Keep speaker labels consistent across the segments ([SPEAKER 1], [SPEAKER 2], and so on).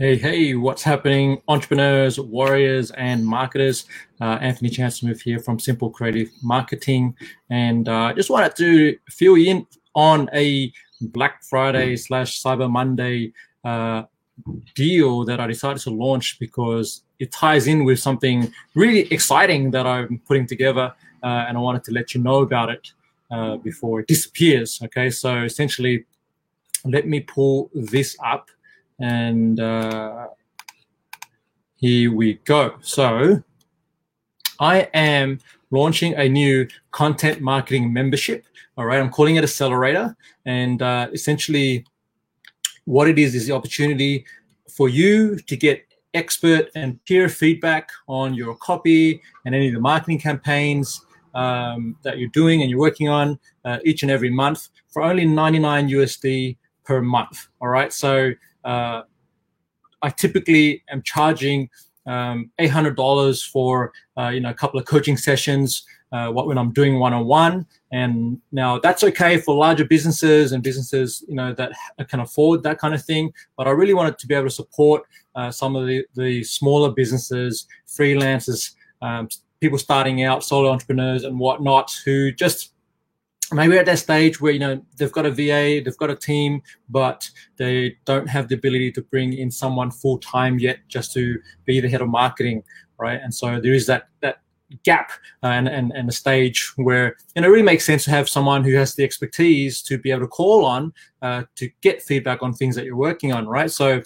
[SPEAKER 1] Hey, hey, what's happening, entrepreneurs, warriors, and marketers? Uh, Anthony Chancellor here from Simple Creative Marketing. And I uh, just wanted to fill you in on a Black Friday slash Cyber Monday uh, deal that I decided to launch because it ties in with something really exciting that I'm putting together. Uh, and I wanted to let you know about it uh, before it disappears. Okay, so essentially, let me pull this up and uh, here we go. So I am launching a new content marketing membership. All right, I'm calling it Accelerator. And uh, essentially, what it is is the opportunity for you to get expert and peer feedback on your copy and any of the marketing campaigns um, that you're doing and you're working on uh, each and every month for only 99 USD per month. All right, so uh, I typically am charging um, $800 for uh, you know a couple of coaching sessions uh, what when I'm doing one-on-one. And now that's okay for larger businesses and businesses you know that can afford that kind of thing. But I really wanted to be able to support uh, some of the, the smaller businesses freelancers um, people starting out solo entrepreneurs and whatnot who just maybe at that stage where you know they've got a VA, they've got a team, but they don't have the ability to bring in someone full time yet just to be the head of marketing, right? And so there is that that gap uh, and, and and a stage where know it really makes sense to have someone who has the expertise to be able to call on uh, to get feedback on things that you're working on, right? So.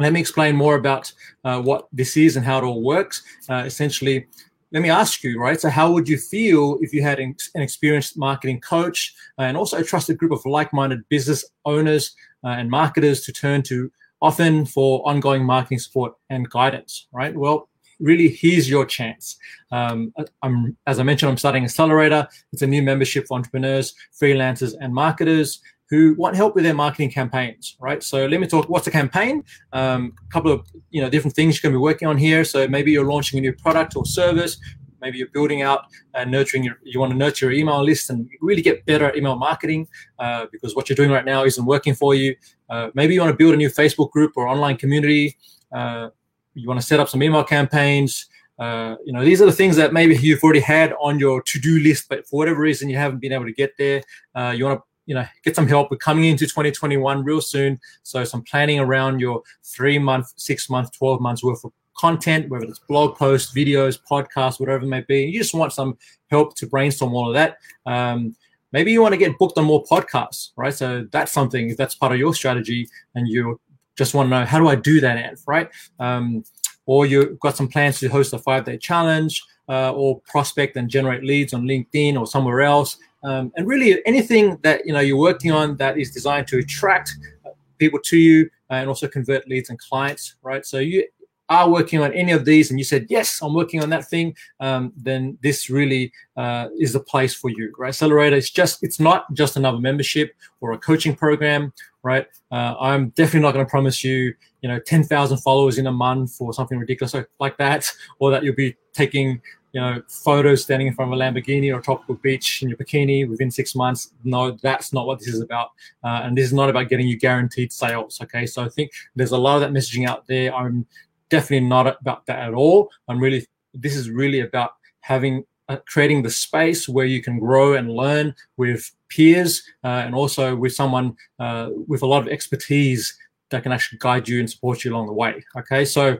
[SPEAKER 1] Let me explain more about uh, what this is and how it all works. Uh, essentially, let me ask you, right? So, how would you feel if you had an experienced marketing coach and also a trusted group of like minded business owners uh, and marketers to turn to often for ongoing marketing support and guidance, right? Well, really, here's your chance. Um, I'm, as I mentioned, I'm starting Accelerator. It's a new membership for entrepreneurs, freelancers, and marketers who want help with their marketing campaigns, right? So let me talk. What's a campaign? A um, couple of you know different things you can be working on here. So maybe you're launching a new product or service. Maybe you're building out and nurturing your. You want to nurture your email list and really get better at email marketing uh, because what you're doing right now isn't working for you. Uh, maybe you want to build a new Facebook group or online community. Uh, you want to set up some email campaigns. Uh, you know, these are the things that maybe you've already had on your to-do list, but for whatever reason you haven't been able to get there. Uh, you want to you know get some help. We're coming into 2021 real soon, so some planning around your three month, six month, 12 months worth of content, whether it's blog posts, videos, podcasts, whatever it may be. You just want some help to brainstorm all of that. Um, maybe you want to get booked on more podcasts, right? So that's something that's part of your strategy, and you just want to know how do I do that, Anth, right? Um, or you've got some plans to host a five day challenge, uh, or prospect and generate leads on LinkedIn or somewhere else. Um, and really anything that you know you're working on that is designed to attract uh, people to you and also convert leads and clients, right? So you are working on any of these and you said yes i'm working on that thing um, then this really uh, is the place for you right accelerator it's just it's not just another membership or a coaching program right uh, i'm definitely not going to promise you you know 10000 followers in a month or something ridiculous like that or that you'll be taking you know, photos standing in front of a Lamborghini or a tropical beach in your bikini within six months. No, that's not what this is about. Uh, and this is not about getting you guaranteed sales. Okay. So I think there's a lot of that messaging out there. I'm definitely not about that at all. I'm really, this is really about having, uh, creating the space where you can grow and learn with peers uh, and also with someone uh, with a lot of expertise that can actually guide you and support you along the way. Okay. So,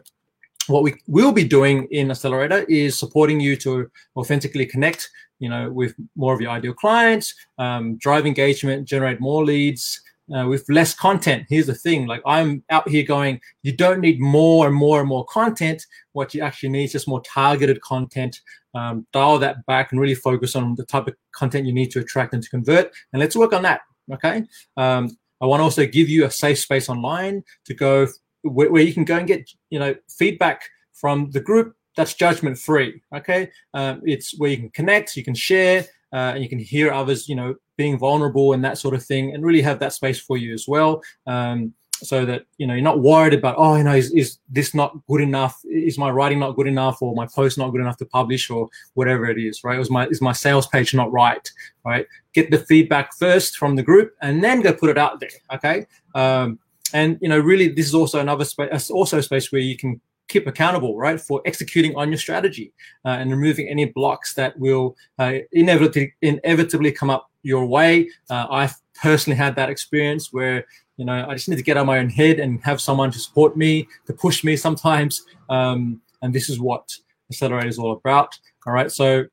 [SPEAKER 1] what we will be doing in Accelerator is supporting you to authentically connect, you know, with more of your ideal clients, um, drive engagement, generate more leads uh, with less content. Here's the thing: like I'm out here going, you don't need more and more and more content. What you actually need is just more targeted content. Um, dial that back and really focus on the type of content you need to attract and to convert. And let's work on that. Okay. Um, I want to also give you a safe space online to go where, where, you can go and get you know feedback from the group that's judgment free okay um, it's where you can connect you can share uh, and you can hear others you know being vulnerable and that sort of thing and really have that space for you as well um, so that you know you're not worried about oh you know is, is this not good enough? Is my writing not good enough or my post not good enough to publish or whatever it is right? Was my is my sales page not right right? Get the feedback first from the group and then go put it out there okay? Um, and you know, really, this is also another space, also a space where you can keep accountable, right, for executing on your strategy uh, and removing any blocks that will uh, inevitably inevitably come up your way. Uh, I've personally had that experience where you know I just need to get out of my own head and have someone to support me, to push me sometimes, um, and this is what Accelerate is all about. All right, so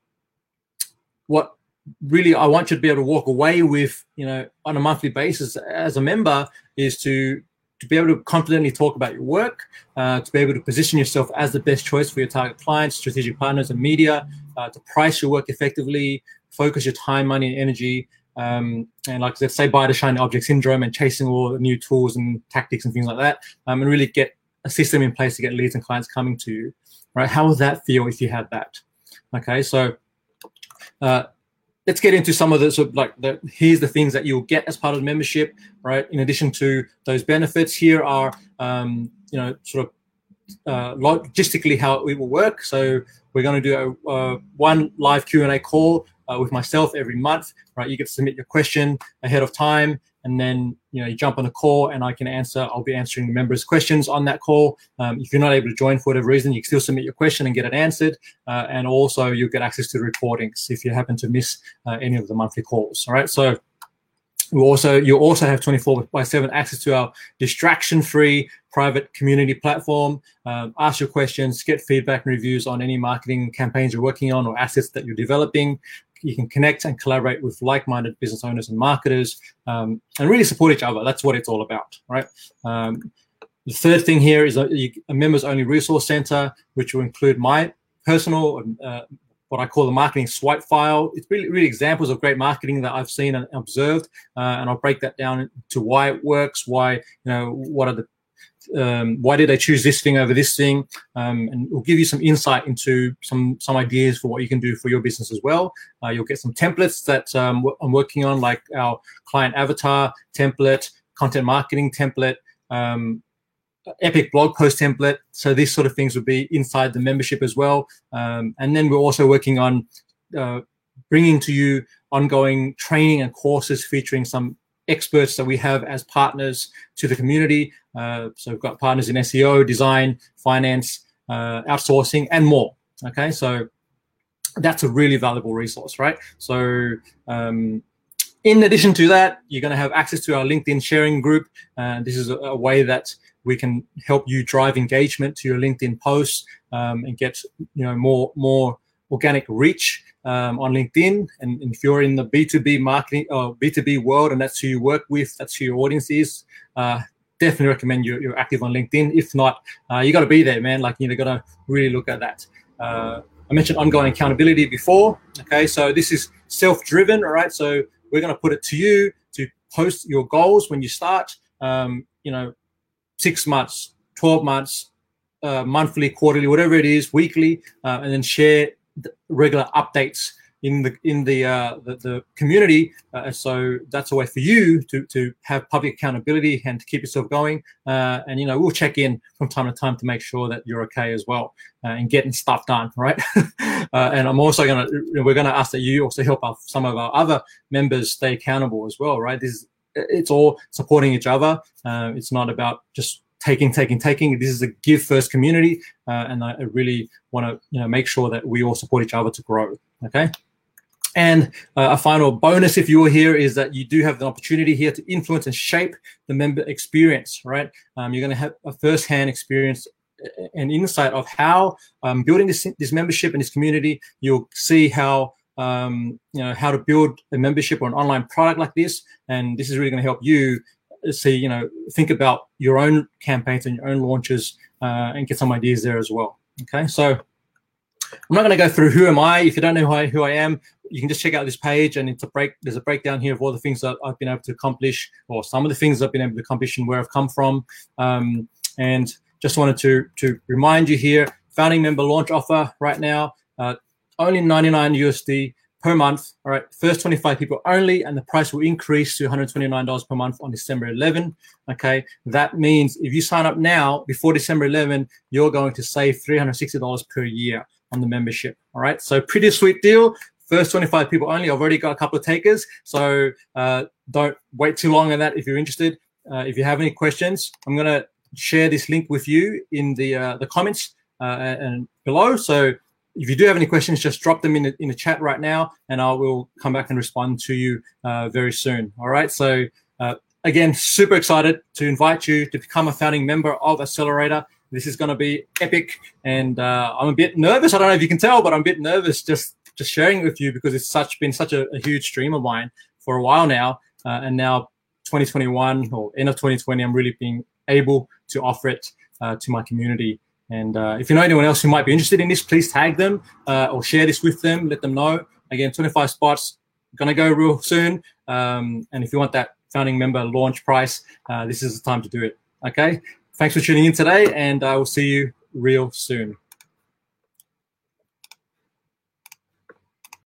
[SPEAKER 1] what really I want you to be able to walk away with, you know, on a monthly basis as a member is to to be able to confidently talk about your work, uh, to be able to position yourself as the best choice for your target clients, strategic partners, and media, uh, to price your work effectively, focus your time, money, and energy. Um, and like I said, say bye to shiny object syndrome and chasing all the new tools and tactics and things like that, um, and really get a system in place to get leads and clients coming to you. Right? How would that feel if you had that? Okay, so uh, let's get into some of the sort of like the here's the things that you'll get as part of the membership right? In addition to those benefits here are um, you know sort of uh, logistically how it will work. So we're going to do a, uh, one live q&a call uh, with myself every month right? You get to submit your question ahead of time and then you know you jump on a call and I can answer. I'll be answering members' questions on that call. Um, if you're not able to join for whatever reason, you can still submit your question and get it answered. Uh, and also you'll get access to the recordings if you happen to miss uh, any of the monthly calls. All right, so. We also you also have 24 by 7 access to our distraction-free private community platform. Um, ask your questions, get feedback and reviews on any marketing campaigns you're working on or assets that you're developing you can connect and collaborate with like-minded business owners and marketers um, and really support each other that's what it's all about right um, the third thing here is a, a, members only resource center which will include my personal uh, what I call the marketing swipe file. It's really, really examples of great marketing that I've seen and observed, uh, and I'll break that down to why it works, why you know what are the um, why did I choose this thing over this thing? Um, and we'll give you some insight into some some ideas for what you can do for your business as well. Uh, you'll get some templates that um, I'm working on, like our client avatar template, content marketing template, um, epic blog post template. So these sort of things would be inside the membership as well. Um, and then we're also working on uh, bringing to you ongoing training and courses featuring some experts that we have as partners to the community. Uh, so we've got partners in SEO, design, finance, uh, outsourcing, and more. Okay, so that's a really valuable resource, right? So um, in addition to that, you're going to have access to our LinkedIn sharing group. Uh, this is a, a, way that we can help you drive engagement to your LinkedIn posts um, and get you know more more organic reach um, on LinkedIn. And, and, if you're in the B2B marketing or uh, B2B world and that's who you work with, that's who your audience is, uh, definitely recommend you, you're active on LinkedIn. If not, uh, you got to be there, man. Like, you know, got to really look at that. Uh, I mentioned ongoing accountability before. Okay, so this is self driven, all right? So we're going to put it to you to post your goals when you start, um, you know, six months, 12 months, uh, monthly, quarterly, whatever it is, weekly, uh, and then share regular updates in the in the uh, the, the, community. Uh, so that's a way for you to to have public accountability and to keep yourself going. Uh, and you know we'll check in from time to time to make sure that you're okay as well uh, and getting stuff done, right? Uh, and I'm also gonna we're gonna ask that you also help our, some of our other members stay accountable as well, right? This is, it's all supporting each other. Uh, it's not about just taking, taking, taking. This is a give first community, uh, and I really want to you know make sure that we all support each other to grow. Okay. And uh, a final bonus, if you are here, is that you do have the opportunity here to influence and shape the member experience. Right, um, you're going to have a first-hand experience and insight of how um, building this this membership and this community. You'll see how um, you know how to build a membership or an online product like this, and this is really going to help you see, you know, think about your own campaigns and your own launches uh, and get some ideas there as well. Okay, so I'm not going to go through who am I. If you don't know who I, who I am, you can just check out this page and it's a break. There's a breakdown here of all the things that I've been able to accomplish, or some of the things I've been able to accomplish and where I've come from. Um, and just wanted to to remind you here, founding member launch offer right now, uh, only 99 USD per month. All right, first 25 people only, and the price will increase to $129 per month on December 11. Okay, that means if you sign up now before December 11, you're going to save $360 per year on the membership. All right, so pretty sweet deal. First 25 people only. I've already got a couple of takers, so uh, don't wait too long on that if you're interested. uh, if you have any questions, I'm to share this link with you in the uh, the comments uh, and below. So if you do have any questions, just drop them in the, in the chat right now, and I will come back and respond to you uh, very soon. All right. So uh, again, super excited to invite you to become a founding member of Accelerator. This is going to be epic, and uh, I'm a bit nervous. I don't know if you can tell, but I'm a bit nervous just just sharing it with you because it's such been such a, a huge dream of mine for a while now, uh, and now 2021 or end of 2020, I'm really being able to offer it uh, to my community. And uh, if you know anyone else who might be interested in this, please tag them uh, or share this with them. Let them know. Again, 25 spots, gonna go real soon. Um, and if you want that founding member launch price, uh, this is the time to do it. Okay. Thanks for tuning in today, and I will see you real soon.